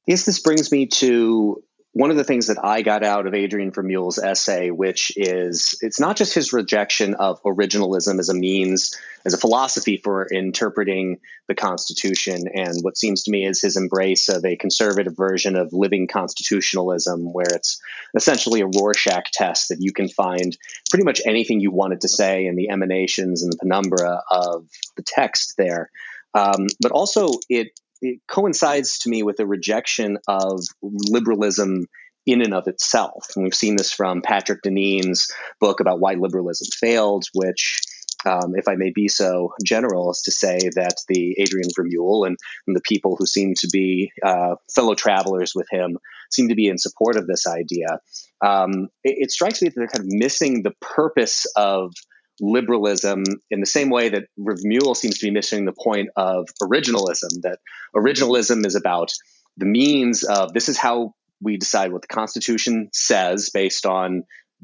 Yes, this brings me to one of the things that I got out of Adrian Vermeule's essay, which is it's not just his rejection of originalism as a means, as a philosophy for interpreting the Constitution, and what seems to me is his embrace of a conservative version of living constitutionalism, where it's essentially a Rorschach test that you can find pretty much anything you wanted to say in the emanations and the penumbra of the text there. Um, but also, it it coincides to me with a rejection of liberalism in and of itself. And we've seen this from Patrick Deneen's book about why liberalism failed, which, um, if I may be so general, is to say that the Adrian Vermeule and, and the people who seem to be uh, fellow travelers with him seem to be in support of this idea. Um, it, it strikes me that they're kind of missing the purpose of liberalism in the same way that Vermeule seems to be missing the point of originalism, that originalism is about the means of this is how we decide what the Constitution says based on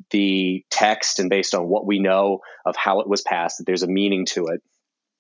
the text and based on what we know of how it was passed, that there's a meaning to it.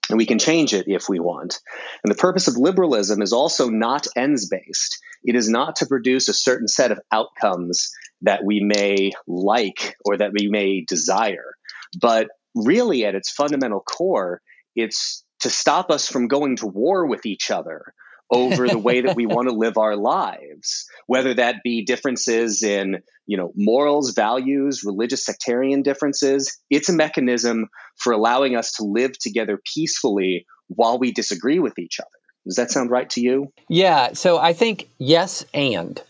and we can change it if we want. And the purpose of liberalism is also not ends based. It is not to produce a certain set of outcomes that we may like or that we may desire, but really at its fundamental core, it's to stop us from going to war with each other over the way that we want to live our lives whether that be differences in you know morals values religious sectarian differences. It's a mechanism for allowing us to live together peacefully while we disagree with each other. Does that sound right to you? Yeah so i think yes and.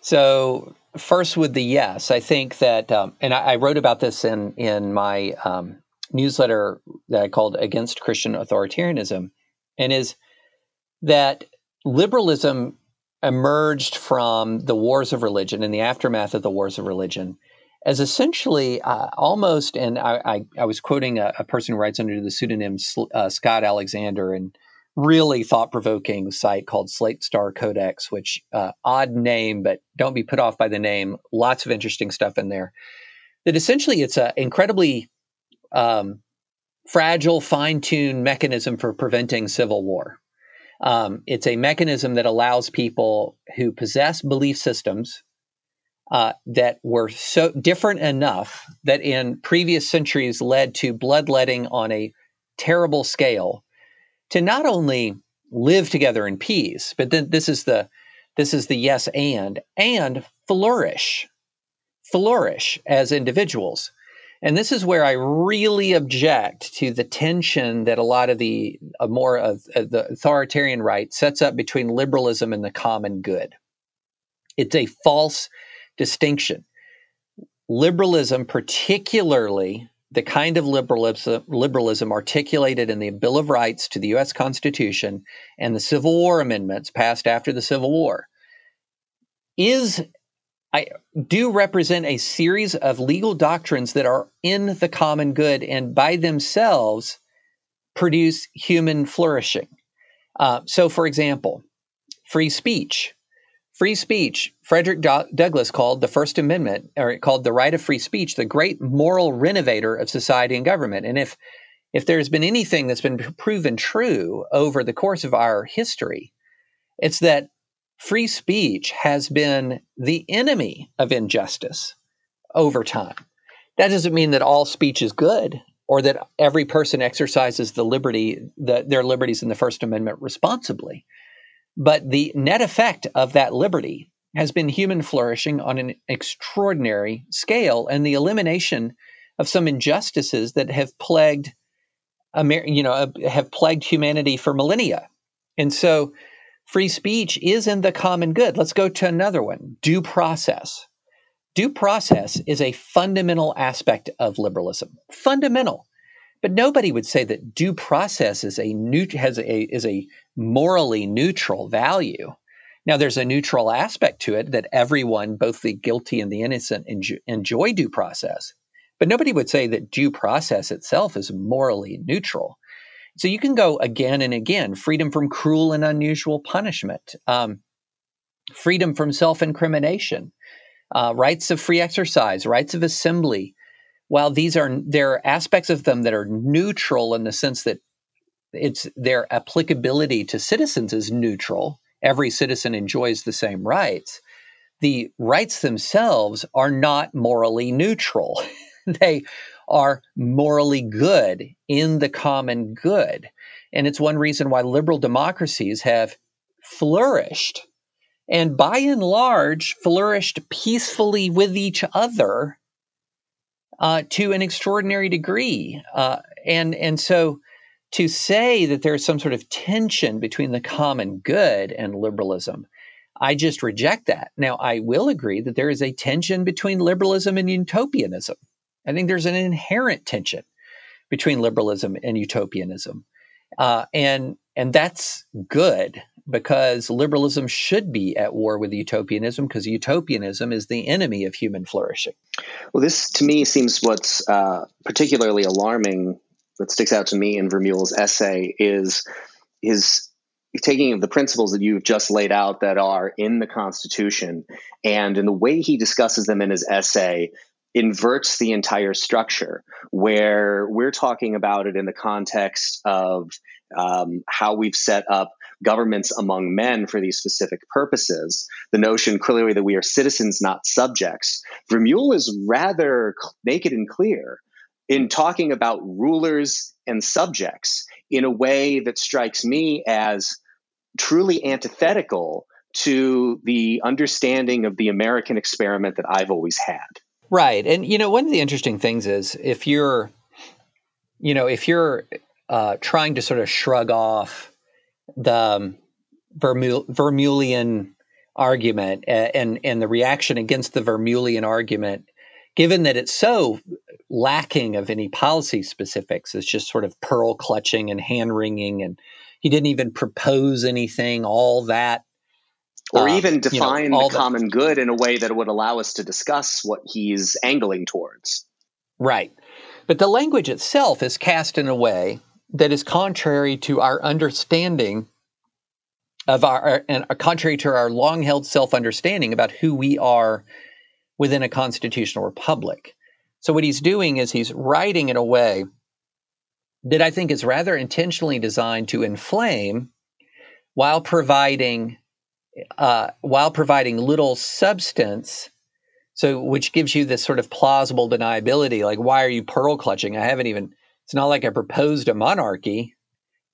So first with the yes i think that um, and I, I, wrote about this in in my um, newsletter that i called against christian authoritarianism and is that liberalism emerged from the wars of religion in the aftermath of the wars of religion as essentially uh, almost, and I, I, I was quoting a, a, person who writes under the pseudonym uh, Scott Alexander and really thought provoking site called Slate Star Codex, which uh, odd name, but don't be put off by the name. Lots of interesting stuff in there. That essentially it's an incredibly um, fragile, fine tuned mechanism for preventing civil war. Um, it's a mechanism that allows people who possess belief systems uh, that were so different enough that in previous centuries led to bloodletting on a terrible scale to not only live together in peace, but then this is the this is the yes and and flourish, flourish as individuals. And this is where I really object to the tension that a lot of the uh, more of uh, the authoritarian right sets up between liberalism and the common good. It's a false distinction. Liberalism, particularly the kind of liberalism, liberalism articulated in the Bill of Rights to the U.S. Constitution and the Civil War amendments passed after the Civil War, is I do represent a series of legal doctrines that are in the common good and by themselves produce human flourishing. Uh, so, for example, free speech. Free speech, Frederick Do- Douglass called the First Amendment, or called the right of free speech, the great moral renovator of society and government. And if if there's been anything that's been proven true over the course of our history, it's that free speech has been the enemy of injustice over time. That doesn't mean that all speech is good or that every person exercises the liberty, the, their liberties in the First Amendment responsibly. But the net effect of that liberty has been human flourishing on an extraordinary scale and the elimination of some injustices that have plagued, you know, have plagued humanity for millennia. And so Free speech is in the common good. Let's go to another one due process. Due process is a fundamental aspect of liberalism. Fundamental. But nobody would say that due process is a new, has a, is a morally neutral value. Now, there's a neutral aspect to it that everyone, both the guilty and the innocent, enjoy due process. But nobody would say that due process itself is morally neutral. So you can go again and again freedom from cruel and unusual punishment, um, freedom from self incrimination, uh, rights of free exercise, rights of assembly. While these are there are aspects of them that are neutral in the sense that it's their applicability to citizens is neutral. Every citizen enjoys the same rights. The rights themselves are not morally neutral. they are morally good in the common good. And it's one reason why liberal democracies have flourished and by and large flourished peacefully with each other uh, to an extraordinary degree. Uh, and, and so to say that there's some sort of tension between the common good and liberalism, I just reject that. Now, I will agree that there is a tension between liberalism and utopianism. I think there's an inherent tension between liberalism and utopianism, uh, and and that's good because liberalism should be at war with utopianism because utopianism is the enemy of human flourishing. Well, this to me seems what's uh, particularly alarming. That sticks out to me in Vermeule's essay is his taking of the principles that you've just laid out that are in the Constitution and in the way he discusses them in his essay inverts the entire structure, where we're talking about it in the context of um, how we've set up governments among men for these specific purposes. The notion clearly that we are citizens, not subjects. Vermeule is rather naked and clear in talking about rulers and subjects in a way that strikes me as truly antithetical to the understanding of the American experiment that I've always had. Right. And, you know, one of the interesting things is if you're, you know, if you're uh, trying to sort of shrug off the um, Vermeulean argument and, and the reaction against the Vermeulean argument, given that it's so lacking of any policy specifics, it's just sort of pearl clutching and hand wringing, and he didn't even propose anything, all that or uh, even define you know, the common good in a way that would allow us to discuss what he's angling towards. Right. But the language itself is cast in a way that is contrary to our understanding of our, and contrary to our long held self understanding about who we are within a constitutional republic. So, what he's doing is he's writing in a way that I think is rather intentionally designed to inflame while providing uh, while providing little substance. So, which gives you this sort of plausible deniability. Like, why are you pearl clutching? I haven't even, it's not like I proposed a monarchy,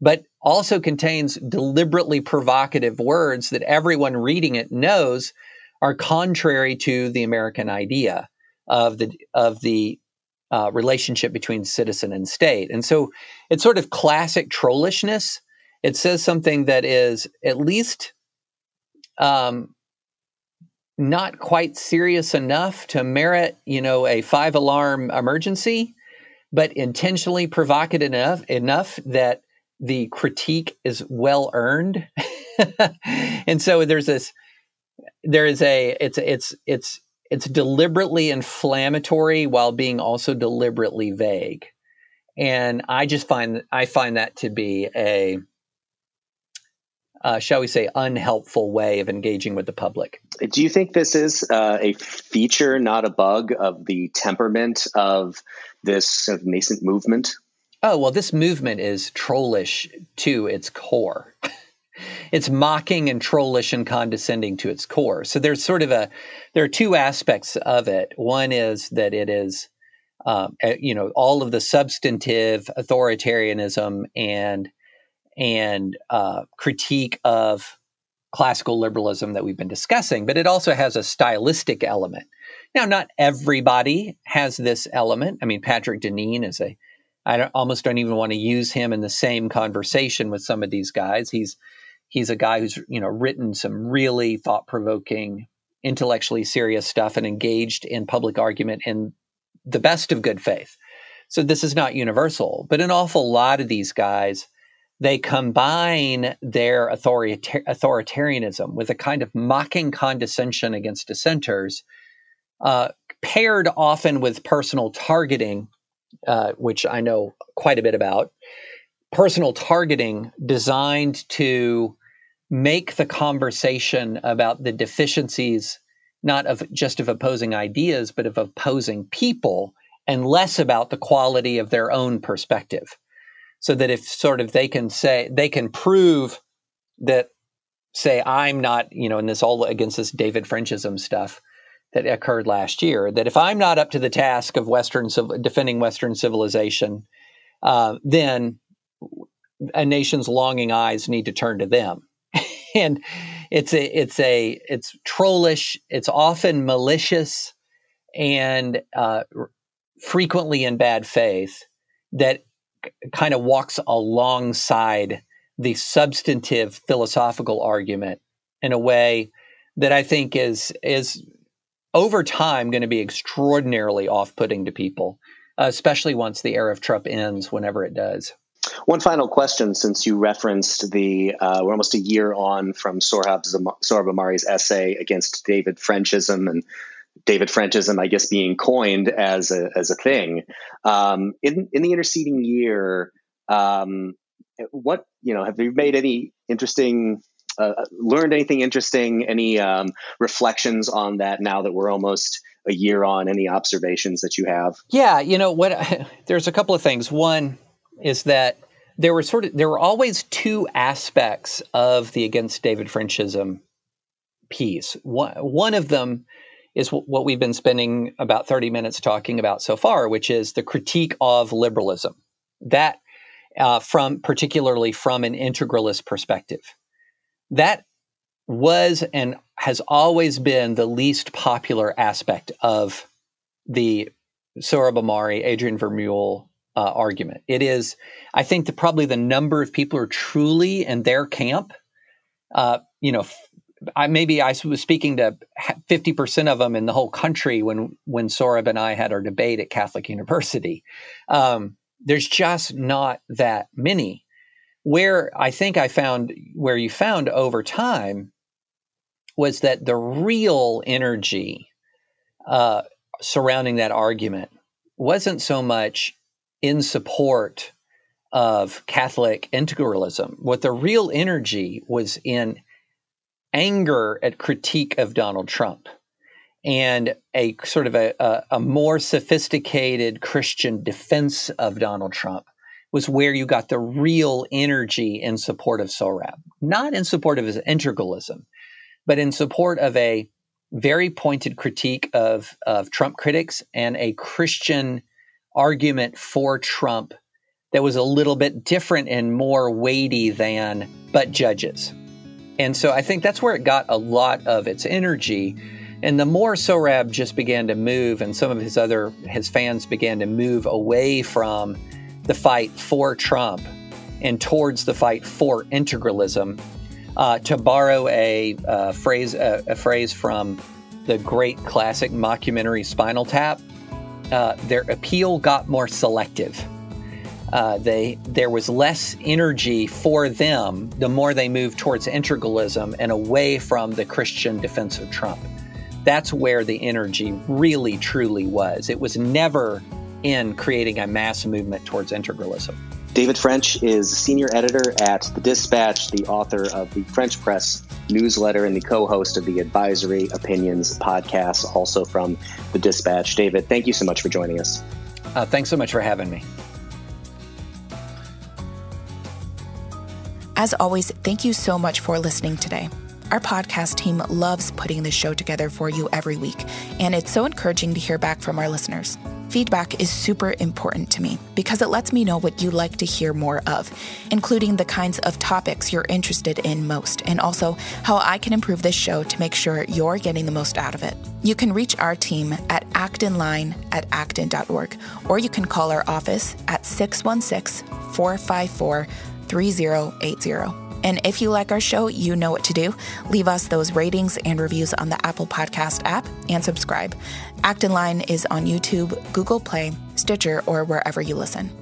but also contains deliberately provocative words that everyone reading it knows are contrary to the American idea of the, of the uh, relationship between citizen and state. And so it's sort of classic trollishness. It says something that is at least um, not quite serious enough to merit, you know, a five alarm emergency, but intentionally provocative enough enough that the critique is well earned. and so there's this there is a it's it's it's it's deliberately inflammatory while being also deliberately vague. And I just find I find that to be a uh, shall we say, unhelpful way of engaging with the public. Do you think this is uh, a feature, not a bug, of the temperament of this sort of nascent movement? Oh, well, this movement is trollish to its core. it's mocking and trollish and condescending to its core. So there's sort of a, there are two aspects of it. One is that it is, um, you know, all of the substantive authoritarianism and and uh, critique of classical liberalism that we've been discussing, but it also has a stylistic element. Now, not everybody has this element. I mean, Patrick Deneen is a, I don't, almost don't even want to use him in the same conversation with some of these guys. He's he's a guy who's you know written some really thought provoking, intellectually serious stuff and engaged in public argument in the best of good faith. So this is not universal, but an awful lot of these guys they combine their authoritar- authoritarianism with a kind of mocking condescension against dissenters, uh, paired often with personal targeting, uh, which I know quite a bit about. Personal targeting designed to make the conversation about the deficiencies not of just of opposing ideas but of opposing people and less about the quality of their own perspective so that if sort of they can say they can prove that say I'm not you know in this all against this David Frenchism stuff that occurred last year that if I'm not up to the task of Western defending Western civilization, uh, then a nation's longing eyes need to turn to them, and it's a it's a it's trollish. It's often malicious and uh, frequently in bad faith that kind of walks alongside the substantive philosophical argument in a way that I think is is over time going to be extraordinarily off-putting to people, especially once the era of Trump ends, whenever it does. One final question, since you referenced the uh, we're almost a year on from Sohrab Ahmari's essay against David Frenchism and David Frenchism, I guess, being coined as a, as a thing. Um, in, in the interceding year, um, what, you know, have you made any interesting, uh, learned anything interesting, any um, reflections on that now that we're almost a year on, any observations that you have? Yeah, you know what? There's a couple of things. One is that there were sort of there were always two aspects of the against David Frenchism piece. One, one of them is what we've been spending about 30 minutes talking about so far, which is the critique of liberalism. That uh, from particularly from an integralist perspective. That was and has always been the least popular aspect of the Sohrab Ahmari, Adrian Vermeule uh, argument. It is, I think, the, probably the number of people who are truly in their camp. Uh, you know, I, maybe I was speaking to fifty percent of them in the whole country when when Sohrab and I had our debate at Catholic University. Um, there's just not that many. Where I think I found where you found over time was that the real energy uh, surrounding that argument wasn't so much in support of Catholic integralism. What the real energy was in anger at critique of Donald Trump and a sort of a, a, a, more sophisticated Christian defense of Donald Trump was where you got the real energy in support of Sohrab, not in support of his integralism, but in support of a very pointed critique of, of Trump critics and a Christian argument for Trump that was a little bit different and more weighty than but judges. And so I think that's where it got a lot of its energy. And the more Sohrab just began to move, and some of his other his fans began to move away from the fight for Trump and towards the fight for integralism, uh, to borrow a uh, phrase a, a, phrase from the great classic mockumentary Spinal Tap, uh, their appeal got more selective. Uh, they there was less energy for them the more they moved towards integralism and away from the Christian defense of Trump. That's where the energy really truly was. It was never in creating a mass movement towards integralism. David French is senior editor at The Dispatch, the author of the French Press newsletter, and the co host of the Advisory Opinions podcast, also from The Dispatch. David, thank you so much for joining us. Uh, thanks so much for having me. As always, thank you so much for listening today. Our podcast team loves putting this show together for you every week, and it's so encouraging to hear back from our listeners. Feedback is super important to me because it lets me know what you like to hear more of, including the kinds of topics you're interested in most, and also how I can improve this show to make sure you're getting the most out of it. You can reach our team at actonline at acton.org, or you can call our office at 616 454 3080. And if you like our show, you know what to do. Leave us those ratings and reviews on the Apple Podcast app and subscribe. Acton Line is on YouTube, Google Play, Stitcher, or wherever you listen.